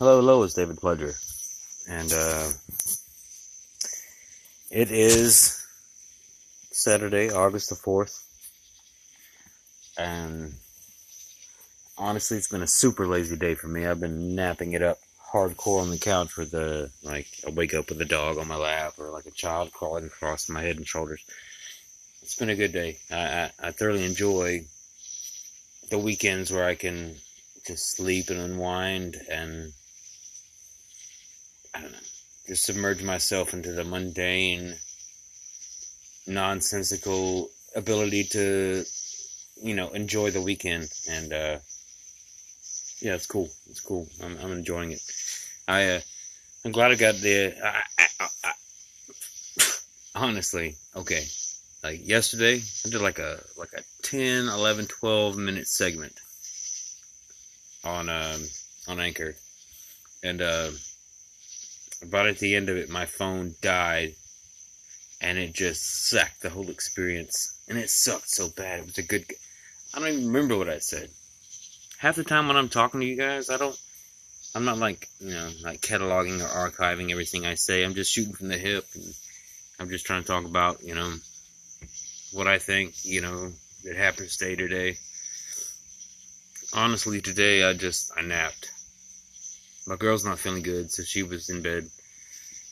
Hello, hello, it's David Pledger. And uh, it is Saturday, August the 4th. And honestly, it's been a super lazy day for me. I've been napping it up hardcore on the couch for the, like, I wake up with a dog on my lap or like a child crawling across my head and shoulders. It's been a good day. I, I, I thoroughly enjoy the weekends where I can just sleep and unwind and I don't know, just submerge myself into the mundane, nonsensical ability to, you know, enjoy the weekend. And, uh, yeah, it's cool. It's cool. I'm, I'm enjoying it. I, uh, I'm glad I got the, I, I, I, honestly, okay. Like yesterday, I did like a, like a 10, 11, 12 minute segment on, um, on Anchor. And, uh, about at the end of it, my phone died, and it just sucked the whole experience, and it sucked so bad. It was a good. I don't even remember what I said. Half the time when I'm talking to you guys, I don't. I'm not like you know like cataloging or archiving everything I say. I'm just shooting from the hip, and I'm just trying to talk about you know what I think you know that happens day to day. Honestly, today I just I napped my girl's not feeling good, so she was in bed.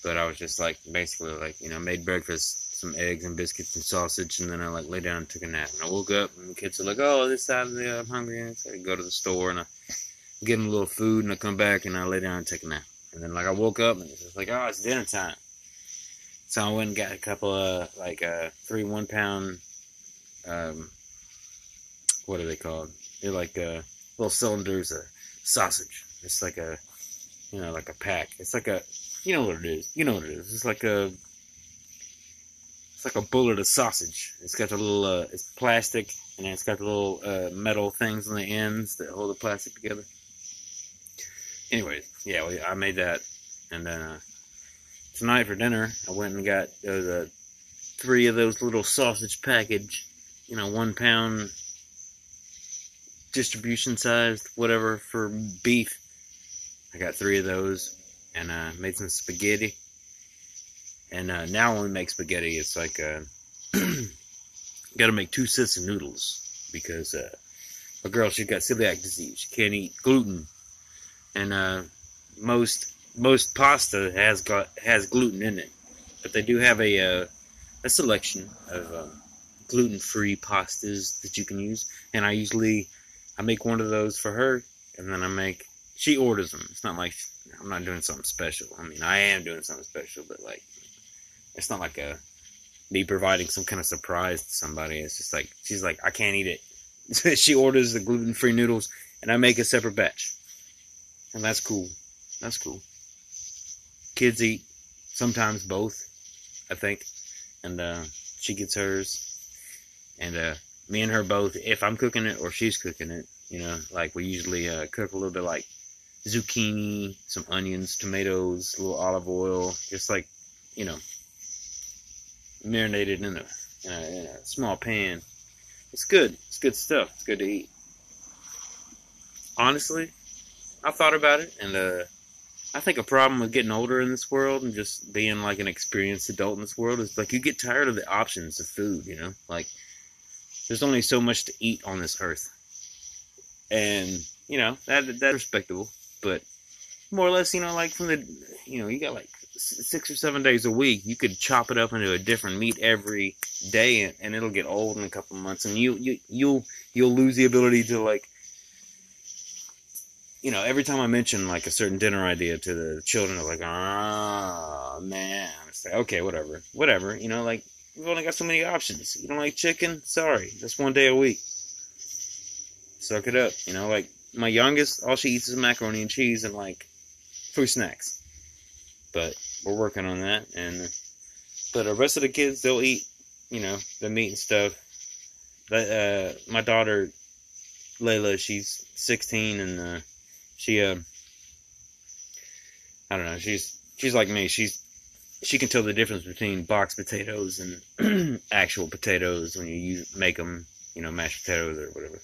But I was just like, basically, like, you know, made breakfast, some eggs and biscuits and sausage, and then I like lay down and took a nap. And I woke up, and the kids are like, "Oh, this Saturday I'm hungry," and so I go to the store and I get them a little food, and I come back and I lay down and take a nap. And then like I woke up and it's like, "Oh, it's dinner time." So I went and got a couple of like uh, three one pound, um, what are they called? They're like uh, little cylinders of sausage. It's like a you know, like a pack. It's like a, you know what it is. You know what it is. It's like a, it's like a bullet of sausage. It's got the little, uh, it's plastic, and it's got the little uh, metal things on the ends that hold the plastic together. Anyways, yeah, I made that, and then uh, tonight for dinner, I went and got those uh, three of those little sausage package, you know, one pound distribution sized, whatever for beef I got three of those and uh, made some spaghetti. And uh, now when we make spaghetti, it's like uh, got to make two sets of noodles because uh, my girl she's got celiac disease. She can't eat gluten, and uh, most most pasta has got has gluten in it. But they do have a uh, a selection of um, gluten free pastas that you can use. And I usually I make one of those for her, and then I make she orders them. It's not like I'm not doing something special. I mean, I am doing something special, but like, it's not like a me providing some kind of surprise to somebody. It's just like she's like, I can't eat it. she orders the gluten free noodles, and I make a separate batch, and that's cool. That's cool. Kids eat sometimes both, I think, and uh, she gets hers, and uh, me and her both. If I'm cooking it or she's cooking it, you know, like we usually uh, cook a little bit like zucchini, some onions, tomatoes, a little olive oil, just like, you know, marinated in a, in a, in a small pan. It's good. It's good stuff. It's good to eat. Honestly, I thought about it, and uh, I think a problem with getting older in this world and just being like an experienced adult in this world is like you get tired of the options of food, you know? Like, there's only so much to eat on this earth. And, you know, that that's respectable but more or less, you know, like from the, you know, you got like six or seven days a week. You could chop it up into a different meat every day, and, and it'll get old in a couple months, and you you you'll you'll lose the ability to like. You know, every time I mention like a certain dinner idea to the children, they're like, "Ah, man." I say, "Okay, whatever, whatever." You know, like we've only got so many options. You don't like chicken? Sorry, just one day a week. Suck it up. You know, like my youngest, all she eats is macaroni and cheese and like fruit snacks. But we're working on that, and but the rest of the kids they'll eat, you know, the meat and stuff. But uh, my daughter Layla, she's 16, and uh, she uh, I don't know, she's she's like me. She's she can tell the difference between boxed potatoes and actual potatoes when you use, make them, you know, mashed potatoes or whatever.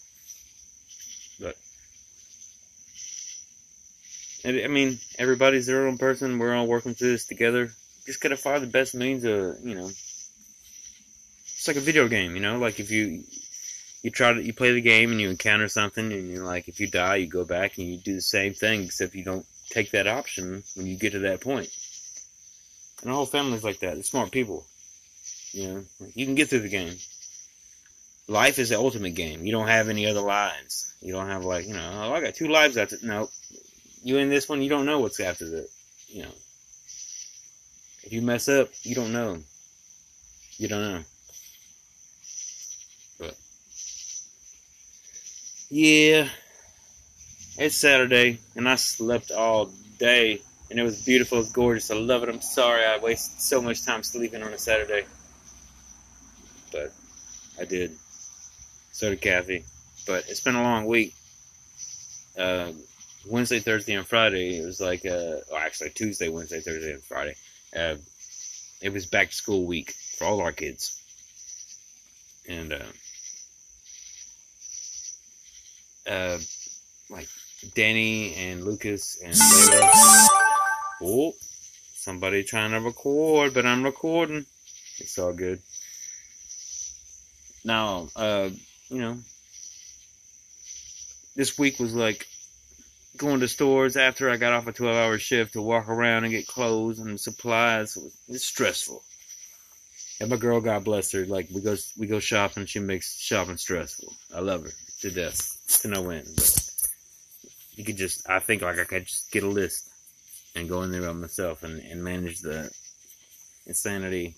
I mean, everybody's their own person. We're all working through this together. Just gotta find the best means of, you know. It's like a video game, you know. Like if you you try to you play the game and you encounter something and you're like if you die you go back and you do the same thing except you don't take that option when you get to that point. And the whole family's like that. They're smart people. You know, you can get through the game. Life is the ultimate game. You don't have any other lives. You don't have like, you know, oh, I got two lives after. No, you in this one, you don't know what's after the, you know. If you mess up, you don't know. You don't know. But yeah, it's Saturday, and I slept all day, and it was beautiful. It was gorgeous. I love it. I'm sorry I wasted so much time sleeping on a Saturday, but I did. So did Kathy. But it's been a long week. Uh, Wednesday, Thursday, and Friday, it was like, uh, well, actually Tuesday, Wednesday, Thursday, and Friday. Uh, it was back to school week for all our kids. And, uh, uh, like Danny and Lucas and Layla. Oh, somebody trying to record, but I'm recording. It's all good. Now, uh, you know, this week was like going to stores after I got off a 12 hour shift to walk around and get clothes and supplies. It's stressful. And my girl, God bless her, like we go we go shopping. She makes shopping stressful. I love her to death, to no end. But you could just, I think like I could just get a list and go in there by myself and, and manage the insanity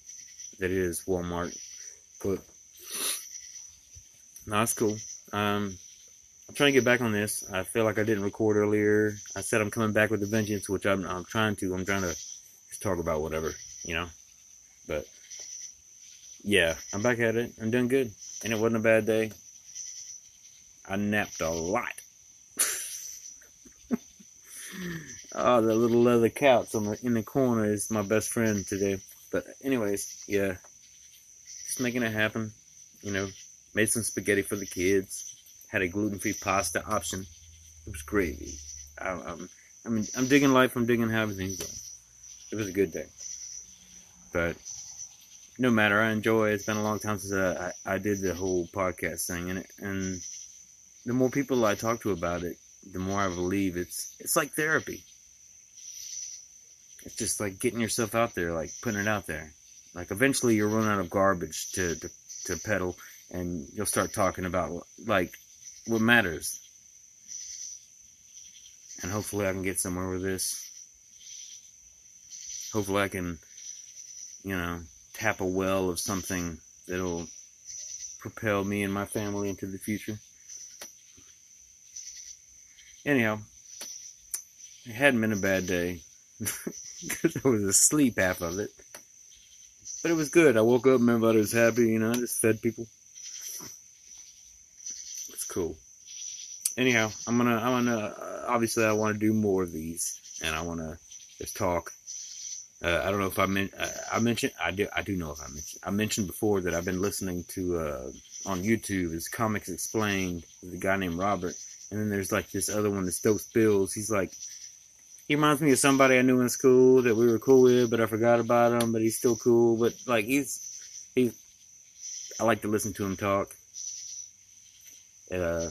that is Walmart. But no, that's cool. Um, I'm trying to get back on this. I feel like I didn't record earlier. I said I'm coming back with a vengeance, which I'm, I'm trying to. I'm trying to just talk about whatever, you know. But yeah, I'm back at it. I'm doing good, and it wasn't a bad day. I napped a lot. oh, the little leather couch on the in the corner is my best friend today. But anyways, yeah, just making it happen. You know, made some spaghetti for the kids had a gluten-free pasta option. It was gravy. I'm, I mean, I'm digging life. I'm digging how everything's going. It was a good day. But no matter, I enjoy it. It's been a long time since I, I, I did the whole podcast thing, and and the more people I talk to about it, the more I believe it's it's like therapy. It's just like getting yourself out there, like putting it out there. Like eventually you'll run out of garbage to to, to peddle, and you'll start talking about like what matters. And hopefully I can get somewhere with this. Hopefully I can, you know, tap a well of something that'll propel me and my family into the future. Anyhow, it hadn't been a bad day because I was asleep half of it. But it was good. I woke up and everybody was happy, you know, I just fed people cool. Anyhow, I'm gonna, I'm gonna, uh, obviously I want to do more of these, and I want to just talk. Uh, I don't know if I uh, I mentioned, I do, I do know if I mentioned, I mentioned before that I've been listening to, uh, on YouTube is Comics Explained, with a guy named Robert, and then there's like this other one, that's Stokes Bills. He's like, he reminds me of somebody I knew in school that we were cool with, but I forgot about him, but he's still cool. But like he's, he, I like to listen to him talk uh,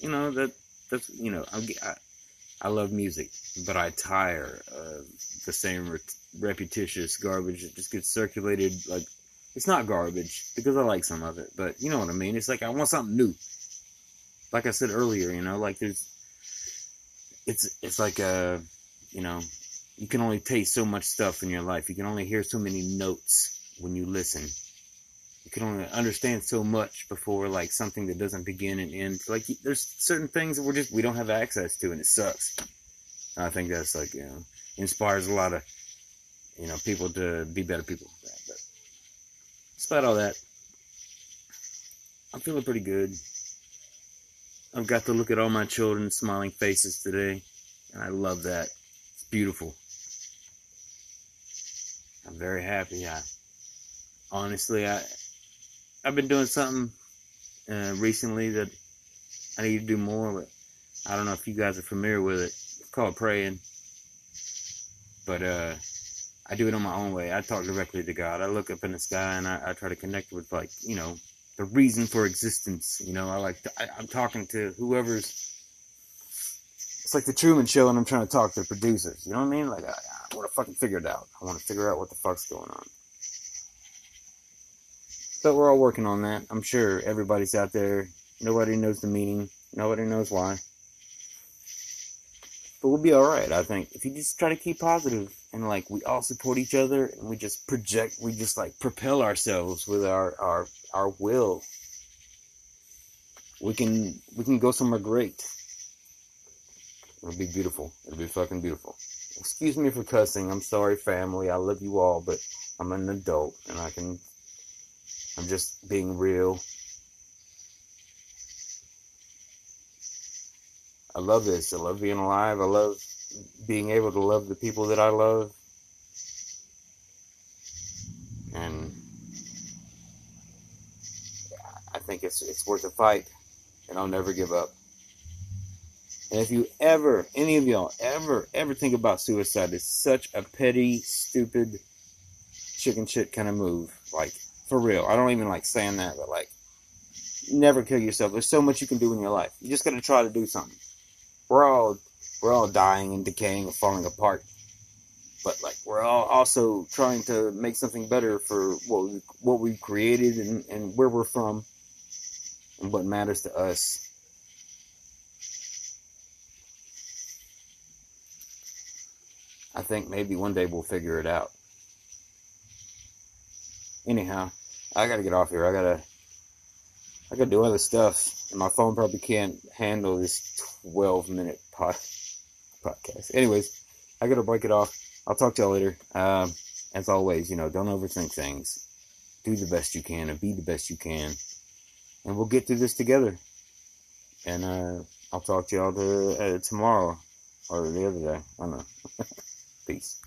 you know that that's you know I, I, I love music, but I tire of the same re- repetitious garbage that just gets circulated. Like it's not garbage because I like some of it, but you know what I mean. It's like I want something new. Like I said earlier, you know, like there's, it's it's like a, uh, you know, you can only taste so much stuff in your life. You can only hear so many notes when you listen you can only understand so much before like something that doesn't begin and end. Like there's certain things that we're just we don't have access to, and it sucks. I think that's like you know inspires a lot of you know people to be better people. But despite all that, I'm feeling pretty good. I've got to look at all my children's smiling faces today, and I love that. It's beautiful. I'm very happy. I honestly, I I've been doing something uh, recently that I need to do more. But I don't know if you guys are familiar with it. It's called praying. But uh, I do it on my own way. I talk directly to God. I look up in the sky and I, I try to connect with like you know the reason for existence. You know, I like to, I, I'm talking to whoever's. It's like the Truman Show, and I'm trying to talk to the producers. You know what I mean? Like I, I want to fucking figure it out. I want to figure out what the fuck's going on. But we're all working on that. I'm sure everybody's out there. Nobody knows the meaning. Nobody knows why. But we'll be alright, I think. If you just try to keep positive and like we all support each other and we just project we just like propel ourselves with our our our will. We can we can go somewhere great. It'll be beautiful. It'll be fucking beautiful. Excuse me for cussing. I'm sorry, family. I love you all, but I'm an adult and I can I'm just being real. I love this. I love being alive. I love being able to love the people that I love. And I think it's it's worth a fight and I'll never give up. And if you ever, any of y'all ever, ever think about suicide, it's such a petty, stupid, chicken shit kind of move. Like, for real. I don't even like saying that, but like, never kill yourself. There's so much you can do in your life. You just gotta try to do something. We're all we're all dying and decaying and falling apart. But like we're all also trying to make something better for what we, what we created and, and where we're from and what matters to us. I think maybe one day we'll figure it out. Anyhow, I gotta get off here. I gotta, I gotta do other stuff, and my phone probably can't handle this 12 minute pod, podcast. Anyways, I gotta break it off. I'll talk to y'all later. Um, as always, you know, don't overthink things. Do the best you can and be the best you can, and we'll get through this together. And uh, I'll talk to y'all to, uh, tomorrow or the other day. I don't know. Peace.